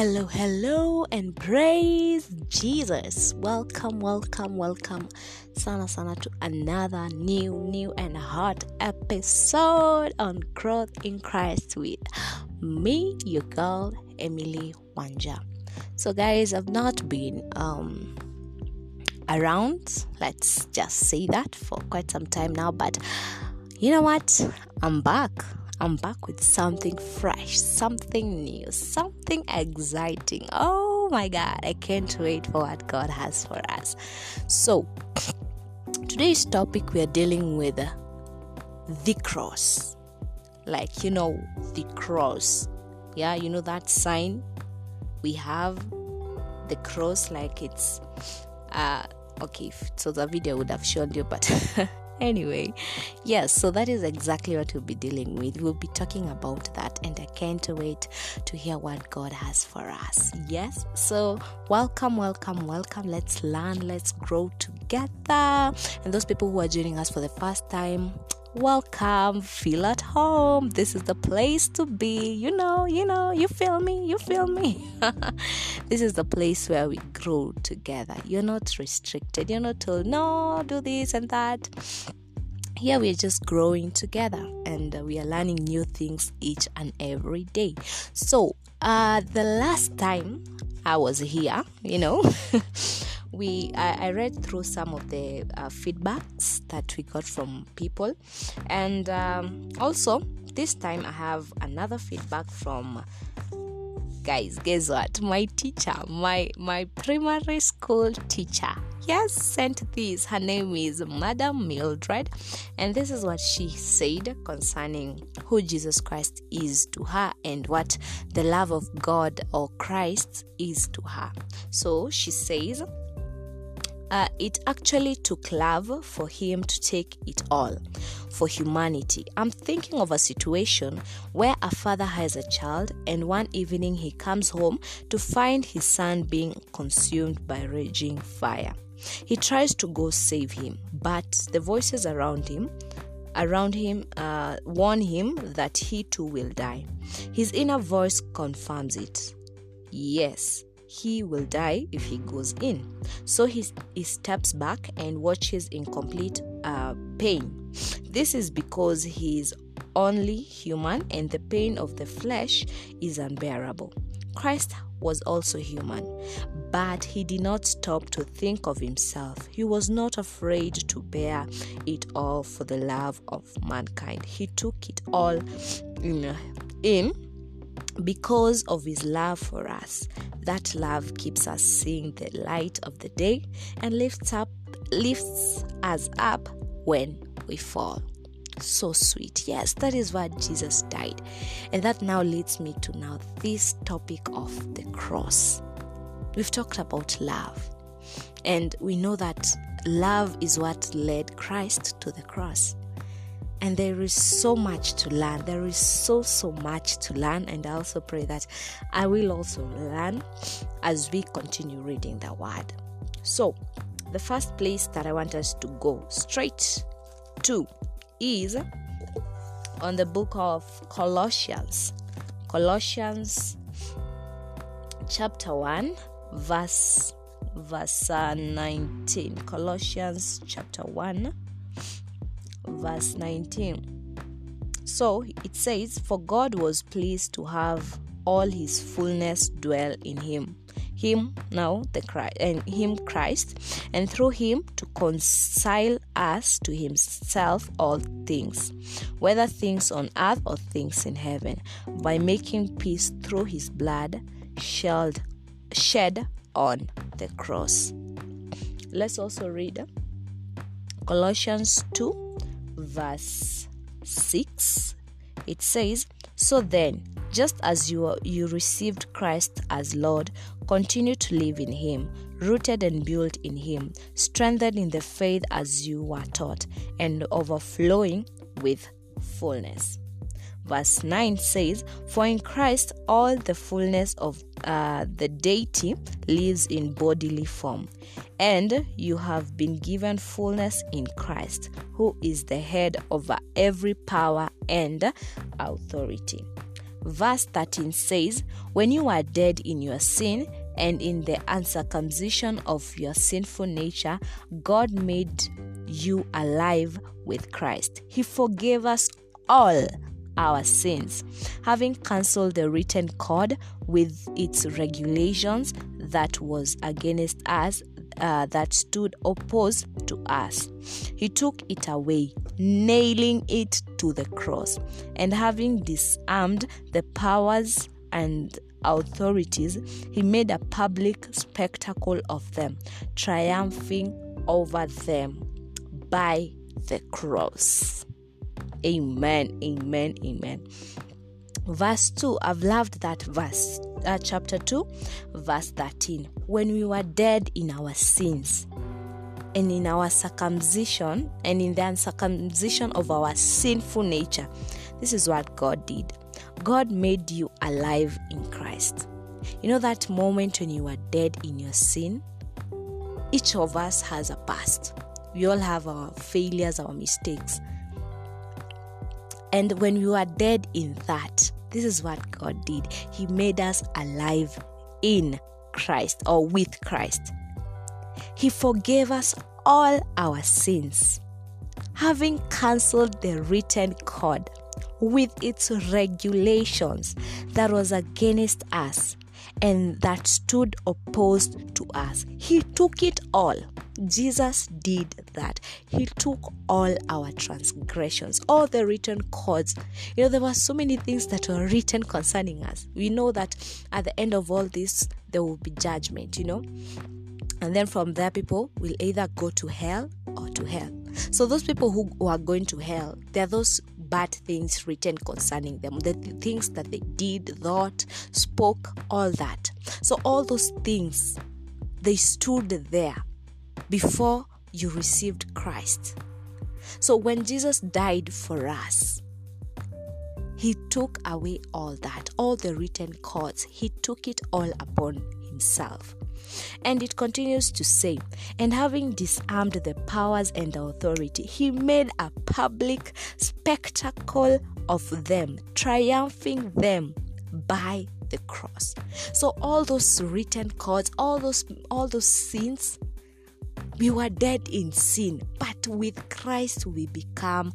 Hello, hello, and praise Jesus. Welcome, welcome, welcome. Sana sana to another new, new and hot episode on Growth in Christ with me, your girl, Emily Wanja. So, guys, I've not been um around, let's just say that, for quite some time now, but you know what? I'm back. I'm back with something fresh, something new, something exciting. Oh my God, I can't wait for what God has for us. So, today's topic we are dealing with the cross. Like, you know, the cross. Yeah, you know that sign we have the cross, like it's uh okay, so the video would have shown you, but anyway yes so that is exactly what we'll be dealing with. We'll be talking about that and i can't wait to hear what god has for us. Yes so welcome welcome welcome. Let's learn let's grow together. And those people who are joining us for the first time welcome. Feel at home. This is the place to be. You know you know you feel me you feel me. This is the place where we grow together. You're not restricted. You're not told no do this and that here we're just growing together and uh, we are learning new things each and every day. So uh the last time i was here you know we I, I, read through some of the uh, feedbacks that we got from people. And um, also this time i have another feedback from guys guess what? My teacher my my primary school teacher yes sent this her name is madam mildred and this is what she said concerning who jesus christ is to her and what the love of god or christ is to her so she says uh, it actually took love for him to take it all for humanity. I'm thinking of a situation where a father has a child, and one evening he comes home to find his son being consumed by raging fire. He tries to go save him, but the voices around him around him uh, warn him that he too will die. His inner voice confirms it. Yes, he will die if he goes in. So he, he steps back and watches in complete uh, pain. This is because he is only human and the pain of the flesh is unbearable. Christ was also human, but he did not stop to think of himself. He was not afraid to bear it all for the love of mankind. He took it all in, in because of his love for us. That love keeps us seeing the light of the day and lifts up lifts us up when we fall. So sweet. Yes, that is why Jesus died. And that now leads me to now this topic of the cross. We've talked about love. And we know that love is what led Christ to the cross and there is so much to learn there is so so much to learn and i also pray that i will also learn as we continue reading the word so the first place that i want us to go straight to is on the book of colossians colossians chapter 1 verse verse uh, 19 colossians chapter 1 verse 19. So it says, For God was pleased to have all his fullness dwell in him. Him now the Christ and him Christ, and through him to reconcile us to himself all things, whether things on earth or things in heaven, by making peace through his blood shed, shed on the cross. Let's also read Colossians 2 verse 6 it says so then just as you you received Christ as Lord continue to live in him rooted and built in him strengthened in the faith as you were taught and overflowing with fullness verse 9 says, For in Christ all the fullness of uh, the deity lives in bodily form, and you have been given fullness in Christ, who is the head over every power and authority. Verse 13 says, When you are dead in your sin and in the uncircumcision of your sinful nature, God made you alive with Christ. He forgave us all our sins, having cancelled the written code with its regulations that was against us, uh, that stood opposed to us. He took it away, nailing it to the cross, and having disarmed the powers and authorities, he made a public spectacle of them, triumphing over them by the cross. Amen, amen, amen. Verse 2, I've loved that verse. Uh, chapter 2, verse 13. When we were dead in our sins and in our circumcision and in the uncircumcision of our sinful nature, this is what God did. God made you alive in Christ. You know that moment when you were dead in your sin? Each of us has a past. We all have our failures, our mistakes. And when we were dead in that, this is what God did. He made us alive in Christ or with Christ. He forgave us all our sins, having cancelled the written code with its regulations that was against us and that stood opposed to us. He took it all. Jesus did that. He took all our transgressions, all the written codes. You know, there were so many things that were written concerning us. We know that at the end of all this, there will be judgment, you know. And then from there, people will either go to hell or to hell. So, those people who, who are going to hell, they're those bad things written concerning them, the th- things that they did, thought, spoke, all that. So, all those things, they stood there before you received Christ. So, when Jesus died for us, he took away all that, all the written codes, he took it all upon himself. And it continues to say, and having disarmed the powers and the authority, he made a public spectacle of them, triumphing them by the cross. So all those written codes, all those all those sins, we were dead in sin, but with Christ we become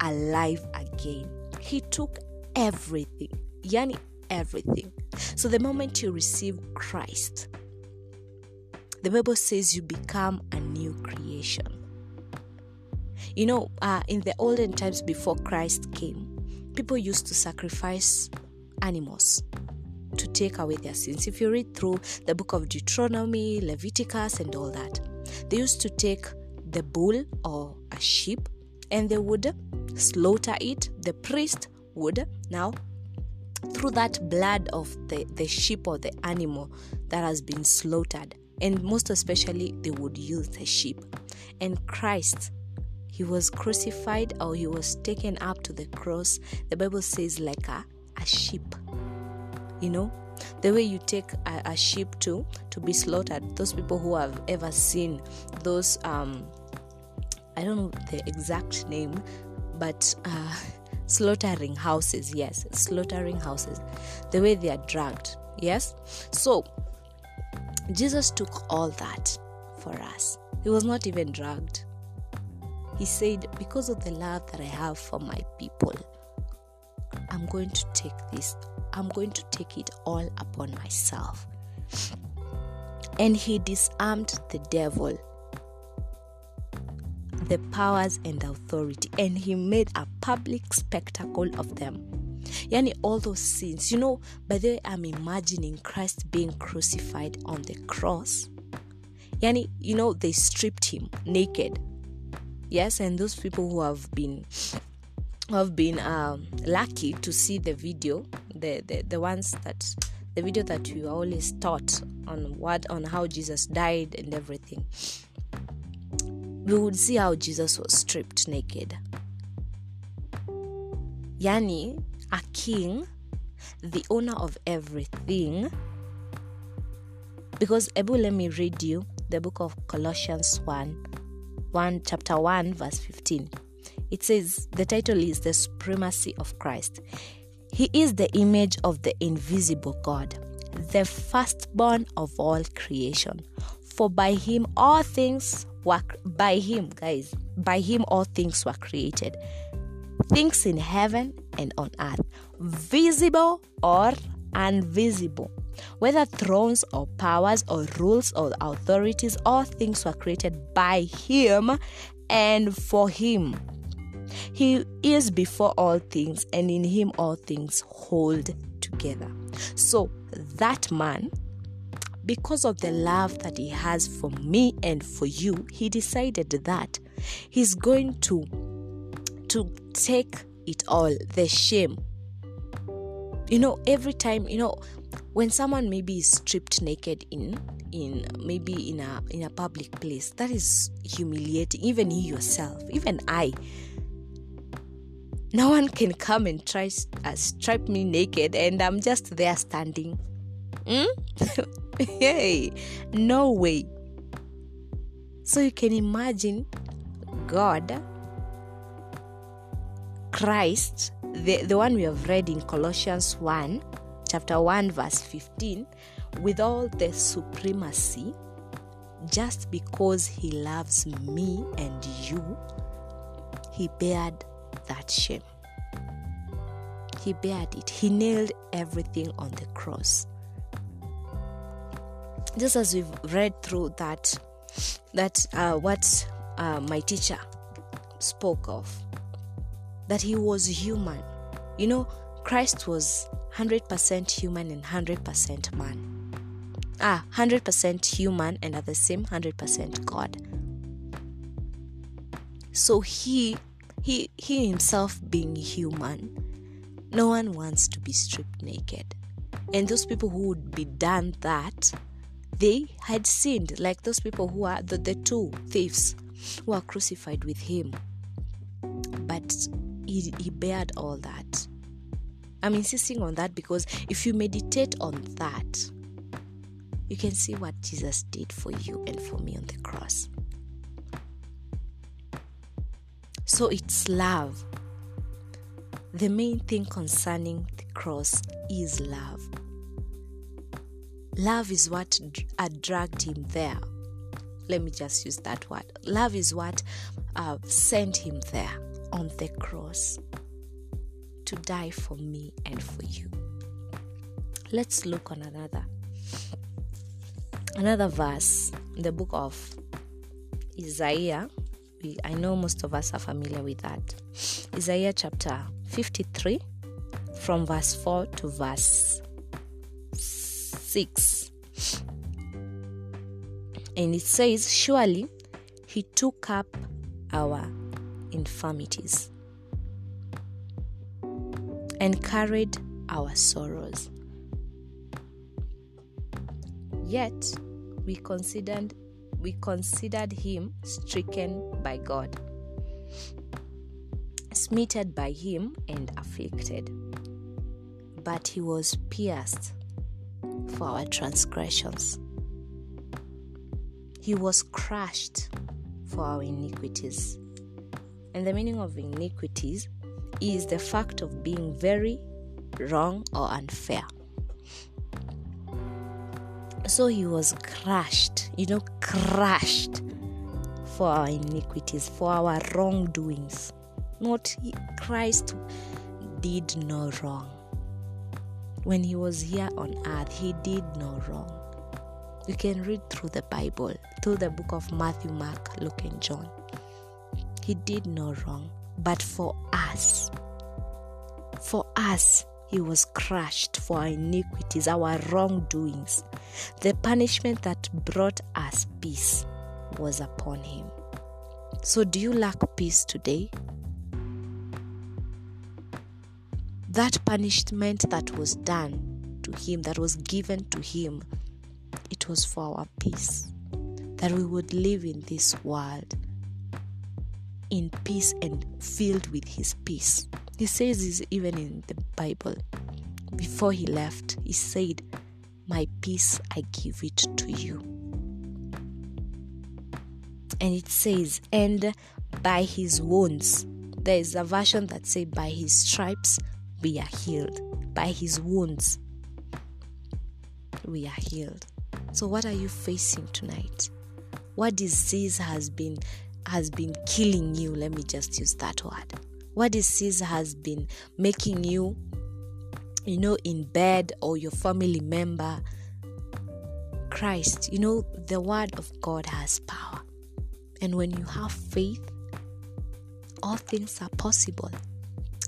alive again. He took everything, yani everything. So the moment you receive Christ, the Bible says you become a new creation. You know, uh, in the olden times before Christ came, people used to sacrifice animals to take away their sins. If you read through the book of Deuteronomy, Leviticus, and all that, they used to take the bull or a sheep and they would slaughter it. The priest would now through that blood of the, the sheep or the animal that has been slaughtered and most especially they would use the sheep and christ he was crucified or he was taken up to the cross. The bible says like a, a sheep you know the way you take a, a sheep to to be slaughtered. Those people who have ever seen those um i don't know the exact name but uh slaughtering houses yes slaughtering houses. The way they are dragged yes? So jesus took all that for us. He was not even dragged he said because of the love that i have for my people i'm going to take this i'm going to take it all upon myself. And he disarmed the devil the powers and authority and he made a public spectacle of them yani all those sins. You know by the way i'm imagining christ being crucified on the cross. Yani you know they stripped him naked. Yes and those people who have been who have been um, lucky to see the video the, the the ones that the video that we always taught on what on how jesus died and everything we would see how Jesus was stripped naked. Yani, a king, the owner of everything. Because, Ebu, let me read you the book of Colossians 1, 1 chapter 1, verse 15. It says, the title is The Supremacy of Christ. He is the image of the invisible God, the firstborn of all creation. For by him all things were by him, guys, by him all things were created. Things in heaven and on earth, visible or invisible, whether thrones or powers or rules or authorities, all things were created by him and for him. He is before all things, and in him all things hold together. So, that man, because of the love that he has for me and for you, he decided that he's going to to take it all, the shame. You know, every time, you know, when someone maybe is stripped naked in in maybe in a in a public place, that is humiliating. Even you yourself, even I no one can come and try uh, strip me naked and I'm just there standing. Hmm? hey, no way. So you can imagine God, Christ, the, the one we have read in Colossians 1, chapter 1, verse 15, with all the supremacy, just because he loves me and you, he bared that shame. He bared it. He nailed everything on the cross. Just as we've read through that, that uh, what uh, my teacher spoke of, that he was human. You know, Christ was 100% human and 100% man. Ah, 100% human and at the same 100% God. So he he he himself being human no one wants to be stripped naked and those people who would be done that they had sinned like those people who are the, the two thieves who are crucified with him but he, he bared all that i'm insisting on that because if you meditate on that you can see what jesus did for you and for me on the cross So it's love. The main thing concerning the cross is love. Love is what had dragged him there. Let me just use that word. Love is what uh, sent him there on the cross to die for me and for you. Let's look on another another verse in the book of Isaiah I know most of us are familiar with that. Isaiah chapter 53, from verse 4 to verse 6. And it says, Surely he took up our infirmities and carried our sorrows. Yet we considered we considered him stricken by God, smitten by him, and afflicted. But he was pierced for our transgressions, he was crushed for our iniquities. And the meaning of iniquities is the fact of being very wrong or unfair. So he was crushed, you know, crushed for our iniquities, for our wrongdoings. Not Christ did no wrong. When he was here on earth, he did no wrong. You can read through the Bible, through the book of Matthew, Mark, Luke, and John. He did no wrong. But for us, for us, he was crushed for our iniquities, our wrongdoings. The punishment that brought us peace was upon him. So, do you lack peace today? That punishment that was done to him, that was given to him, it was for our peace. That we would live in this world in peace and filled with his peace. He says this even in the Bible. Before he left, he said, My peace I give it to you. And it says, And by his wounds, there is a version that says, By his stripes we are healed. By his wounds, we are healed. So what are you facing tonight? What disease has been has been killing you? Let me just use that word. What disease has been making you you know in bed or your family member Christ, you know, the word of God has power. And when you have faith, all things are possible.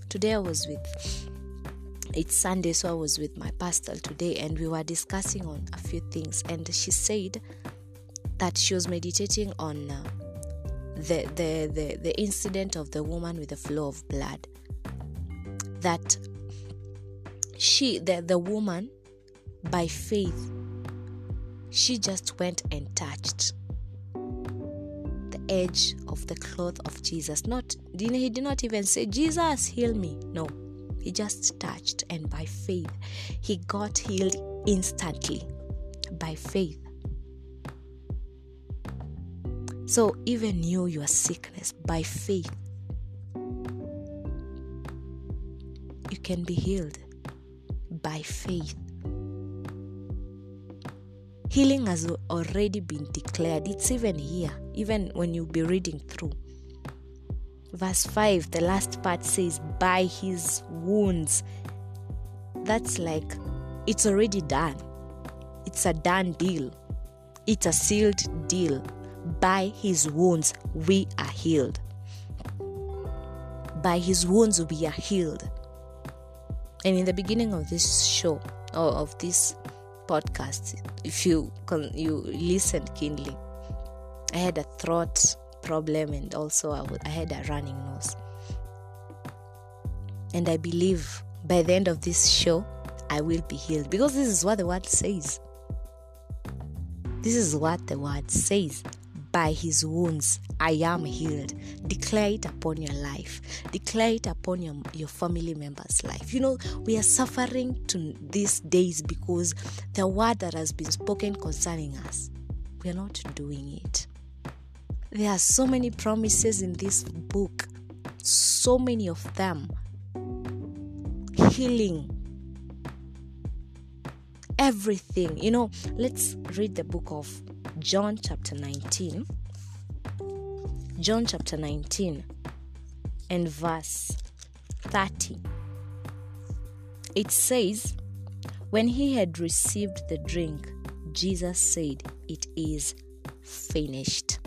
Today I was with it's Sunday, so I was with my pastor today, and we were discussing on a few things. And she said that she was meditating on uh, the, the the the incident of the woman with the flow of blood. That she, the the woman, by faith, she just went and touched the edge of the cloth of Jesus. Not he did not even say, Jesus, heal me. No. He just touched, and by faith, he got healed instantly. By faith. So, even you, your sickness, by faith, you can be healed. By faith. Healing has already been declared. It's even here, even when you'll be reading through. Verse 5, the last part says, By his wounds. That's like it's already done. It's a done deal. It's a sealed deal. By his wounds, we are healed. By his wounds, we are healed. And in the beginning of this show, or of this podcast if you you listen keenly i had a throat problem and also I, w- I had a running nose and i believe by the end of this show i will be healed because this is what the word says this is what the word says by his wounds I am healed. Declare it upon your life. Declare it upon your, your family member's life. You know, we are suffering to these days because the word that has been spoken concerning us, we are not doing it. There are so many promises in this book, so many of them. Healing, everything. You know, let's read the book of John chapter 19. John chapter 19 and verse 30. It says, When he had received the drink, Jesus said, It is finished.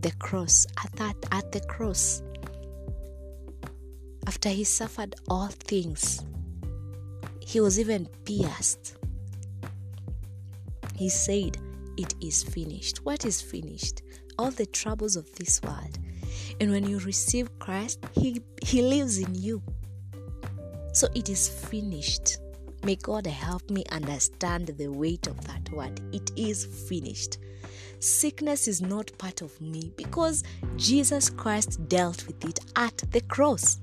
The cross, at that at the cross, after he suffered all things, he was even pierced. He said, It is finished. What is finished? All the troubles of this world. And when you receive Christ, He, he lives in you. So it is finished. May God help me understand the weight of that word. It is finished. Sickness is not part of me because Jesus Christ dealt with it at the cross.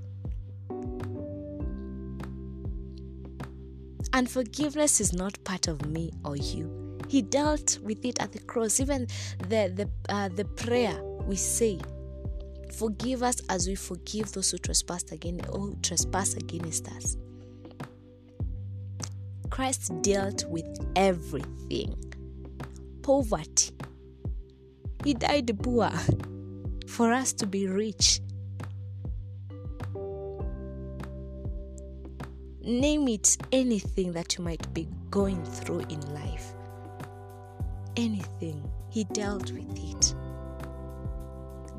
Unforgiveness is not part of me or you. He dealt with it at the cross. Even the the uh, the prayer we say, "Forgive us as we forgive those who trespass against who trespass against us." Christ dealt with everything. Poverty. He died poor for us to be rich. Name it anything that you might be going through in life. Anything. He dealt with it.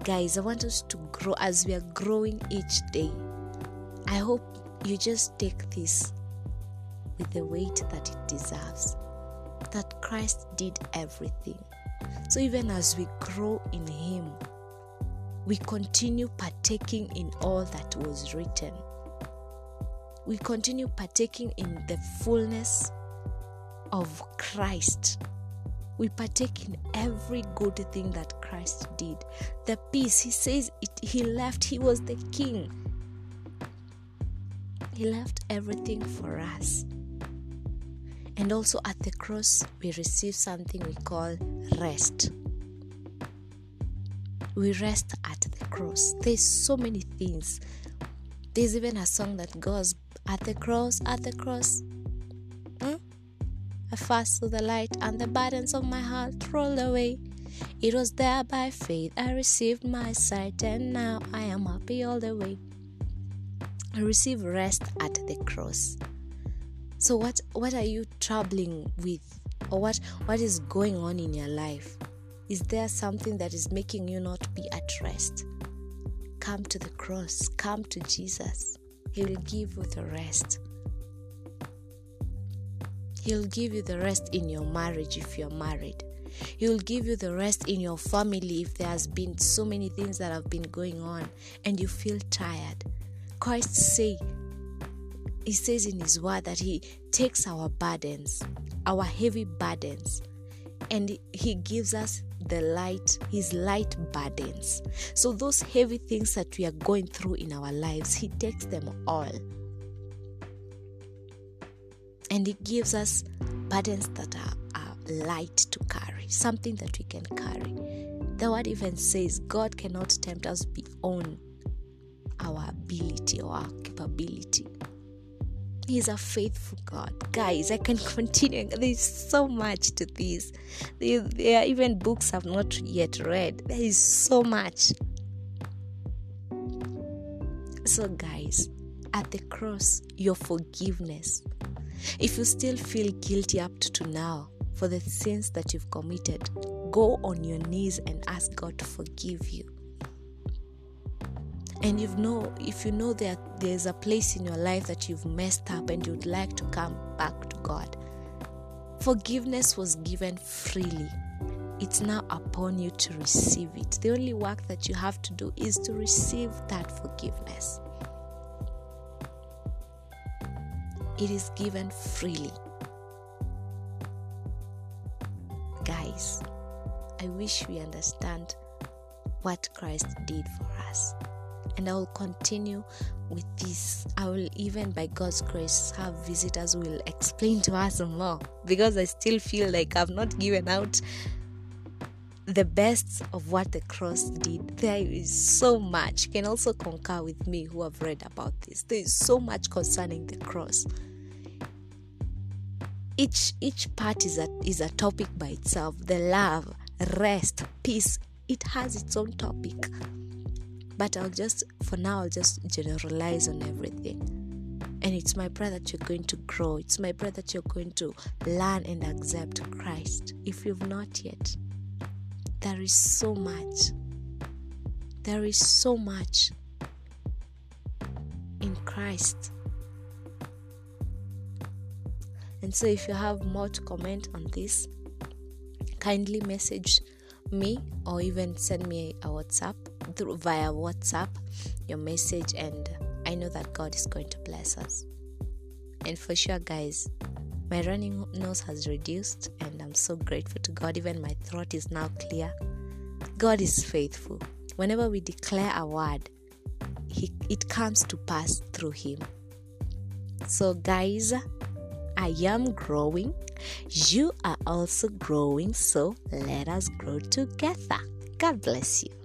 Guys, I want us to grow as we are growing each day. I hope you just take this with the weight that it deserves. That Christ did everything. So even as we grow in Him, we continue partaking in all that was written. We continue partaking in the fullness of Christ. We partake in every good thing that Christ did. The peace, He says, it, He left, He was the King. He left everything for us. And also at the cross, we receive something we call rest. we rest at the cross. There's so many things. There's even a song that goes, At the cross, at the cross. I fast to the light, and the burdens of my heart rolled away. It was there by faith I received my sight, and now I am happy all the way. I receive rest at the cross. So what what are you troubling with? Or what what is going on in your life? Is there something that is making you not be at rest? Come to the cross, come to Jesus. He will give you the rest. He'll give you the rest in your marriage if you're married. He will give you the rest in your family if there has been so many things that have been going on and you feel tired. Christ say he says in his word that he takes our burdens, our heavy burdens, and he gives us the light, his light burdens. So those heavy things that we are going through in our lives, he takes them all. And it gives us burdens that are, are light to carry, something that we can carry. The word even says God cannot tempt us beyond our ability or our capability. He's a faithful God. Guys, I can continue. There's so much to this. There, there are even books I've not yet read. There is so much. So, guys, at the cross, your forgiveness. If you still feel guilty up to now for the sins that you've committed, go on your knees and ask God to forgive you. And if you know that there's a place in your life that you've messed up and you'd like to come back to god forgiveness was given freely. It's now upon you to receive it. The only work that you have to do is to receive that forgiveness it is given freely guys i wish we understand what christ did for us and I will continue with this. I will even by God's grace have visitors who will explain to us more because I still feel like I've not given out the best of what the cross did. There is so much. You can also concur with me who have read about this. There is so much concerning the cross. Each each part is a is a topic by itself. The love, rest, peace. It has its own topic but I'll just, for now, I'll just generalize on everything. And it's my prayer that you're going to grow. It's my prayer that you're going to learn and accept Christ. If you've not yet, there is so much. There is so much in Christ. And so, if you have more to comment on this, kindly message me or even send me a WhatsApp through via WhatsApp your message, and I know that God is going to bless us. And for sure, guys, my running nose has reduced, and I'm so grateful to God. Even my throat is now clear. God is faithful. Whenever we declare a word, he, it comes to pass through Him. So, guys, I am growing. You are also growing. So, let us grow together. God bless you.